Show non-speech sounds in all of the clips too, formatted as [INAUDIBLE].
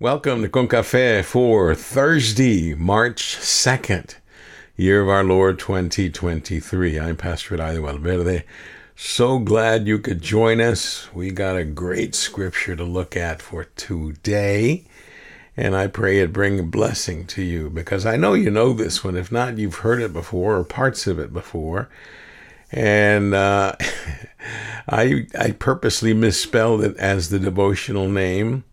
Welcome to Con Café for Thursday, March 2nd, year of our Lord 2023. I'm Pastor Eladio Valverde. So glad you could join us. We got a great scripture to look at for today. And I pray it bring a blessing to you because I know you know this one. If not, you've heard it before or parts of it before. And uh, [LAUGHS] I, I purposely misspelled it as the devotional name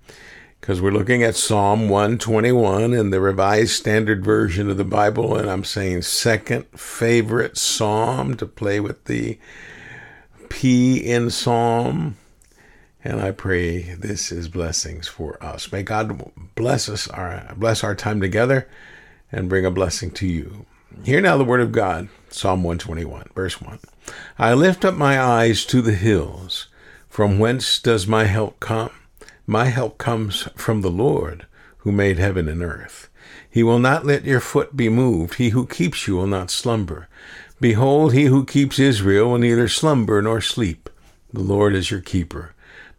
because we're looking at Psalm 121 in the Revised Standard Version of the Bible, and I'm saying second favorite psalm to play with the P in Psalm. And I pray this is blessings for us. May God bless us, our, bless our time together, and bring a blessing to you. Hear now the word of God, Psalm 121, verse 1. I lift up my eyes to the hills. From whence does my help come? My help comes from the Lord, who made heaven and earth. He will not let your foot be moved. He who keeps you will not slumber. Behold, he who keeps Israel will neither slumber nor sleep. The Lord is your keeper.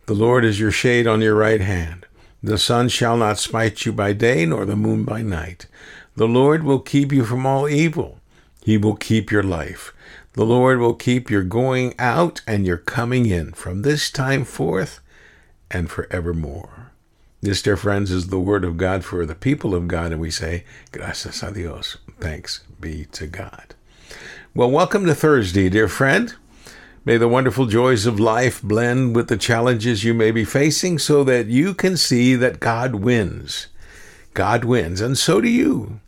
The Lord is your shade on your right hand. The sun shall not smite you by day, nor the moon by night. The Lord will keep you from all evil. He will keep your life. The Lord will keep your going out and your coming in from this time forth and forevermore. This, dear friends, is the word of God for the people of God, and we say, Gracias a Dios. Thanks be to God. Well, welcome to Thursday, dear friend. May the wonderful joys of life blend with the challenges you may be facing so that you can see that God wins. God wins, and so do you.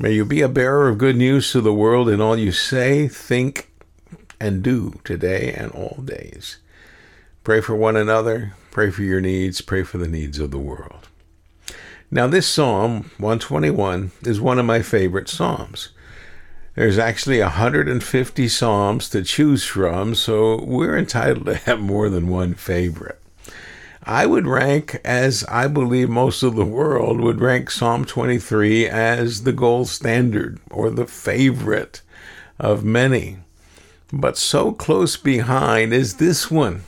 May you be a bearer of good news to the world in all you say, think, and do today and all days. Pray for one another, pray for your needs, pray for the needs of the world. Now, this Psalm 121 is one of my favorite Psalms. There's actually 150 Psalms to choose from, so we're entitled to have more than one favorite. I would rank, as I believe most of the world would rank Psalm 23 as the gold standard or the favorite of many. But so close behind is this one.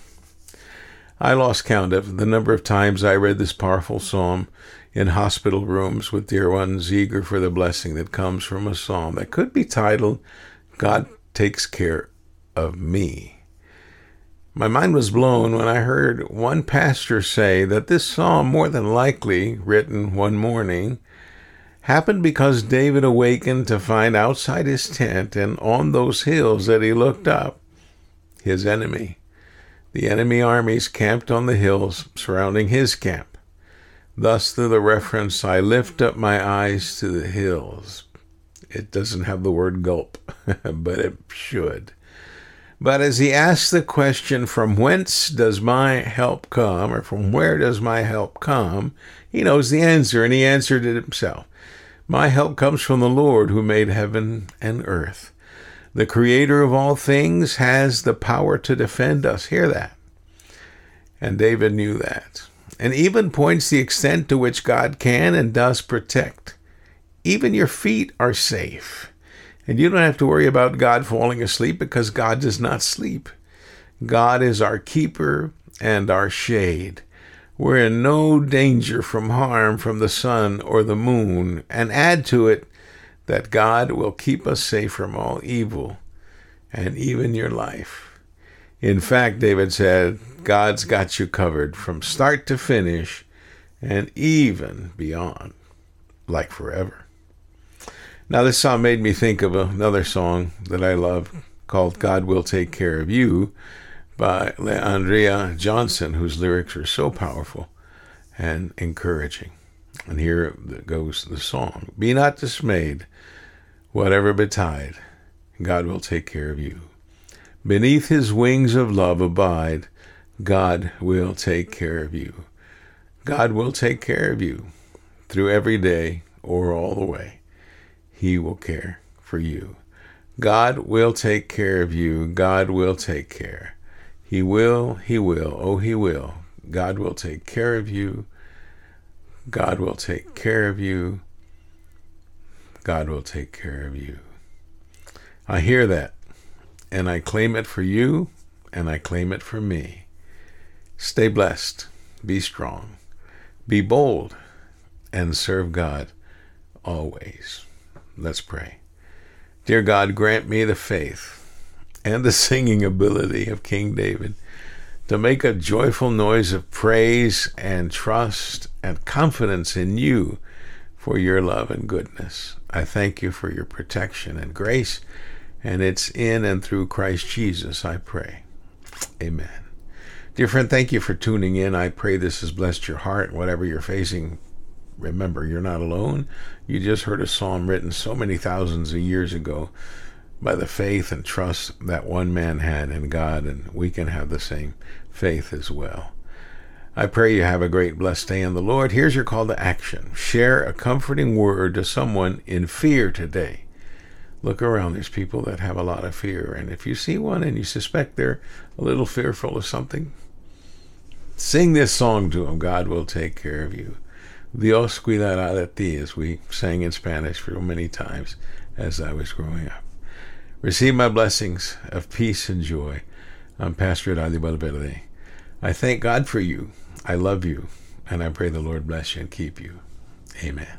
I lost count of the number of times I read this powerful psalm in hospital rooms with dear ones eager for the blessing that comes from a psalm that could be titled, God Takes Care of Me. My mind was blown when I heard one pastor say that this psalm, more than likely written one morning, happened because David awakened to find outside his tent and on those hills that he looked up his enemy the enemy armies camped on the hills surrounding his camp. Thus, through the reference, I lift up my eyes to the hills. It doesn't have the word gulp, [LAUGHS] but it should. But as he asks the question, from whence does my help come, or from where does my help come, he knows the answer, and he answered it himself. My help comes from the Lord who made heaven and earth. The Creator of all things has the power to defend us. Hear that. And David knew that. And even points the extent to which God can and does protect. Even your feet are safe. And you don't have to worry about God falling asleep because God does not sleep. God is our keeper and our shade. We're in no danger from harm from the sun or the moon. And add to it, that God will keep us safe from all evil and even your life. In fact, David said, God's got you covered from start to finish and even beyond, like forever. Now, this song made me think of another song that I love called God Will Take Care of You by Andrea Johnson, whose lyrics are so powerful and encouraging. And here goes the song Be not dismayed, whatever betide, God will take care of you. Beneath his wings of love abide, God will take care of you. God will take care of you through every day or all the way. He will care for you. God will take care of you. God will take care. He will, He will, oh, He will. God will take care of you. God will take care of you. God will take care of you. I hear that, and I claim it for you, and I claim it for me. Stay blessed, be strong, be bold, and serve God always. Let's pray. Dear God, grant me the faith and the singing ability of King David to make a joyful noise of praise and trust and confidence in you for your love and goodness. I thank you for your protection and grace, and it's in and through Christ Jesus I pray. Amen. Dear friend, thank you for tuning in. I pray this has blessed your heart, whatever you're facing. Remember, you're not alone. You just heard a psalm written so many thousands of years ago by the faith and trust that one man had in God, and we can have the same faith as well. I pray you have a great blessed day in the Lord. Here's your call to action share a comforting word to someone in fear today. Look around. There's people that have a lot of fear. And if you see one and you suspect they're a little fearful of something, sing this song to them. God will take care of you. Dios cuidará de ti, as we sang in Spanish for many times as I was growing up. Receive my blessings of peace and joy. I'm Pastor Adi Valverde. I thank God for you. I love you. And I pray the Lord bless you and keep you. Amen.